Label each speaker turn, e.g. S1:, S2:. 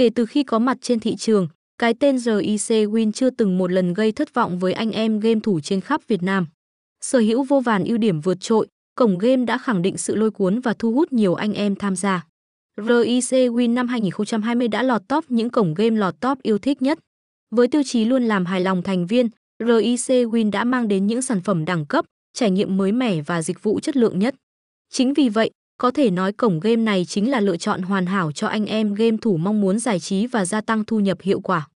S1: Kể từ khi có mặt trên thị trường, cái tên RIC Win chưa từng một lần gây thất vọng với anh em game thủ trên khắp Việt Nam. Sở hữu vô vàn ưu điểm vượt trội, cổng game đã khẳng định sự lôi cuốn và thu hút nhiều anh em tham gia. RIC Win năm 2020 đã lọt top những cổng game lọt top yêu thích nhất. Với tiêu chí luôn làm hài lòng thành viên, RIC Win đã mang đến những sản phẩm đẳng cấp, trải nghiệm mới mẻ và dịch vụ chất lượng nhất. Chính vì vậy, có thể nói cổng game này chính là lựa chọn hoàn hảo cho anh em game thủ mong muốn giải trí và gia tăng thu nhập hiệu quả.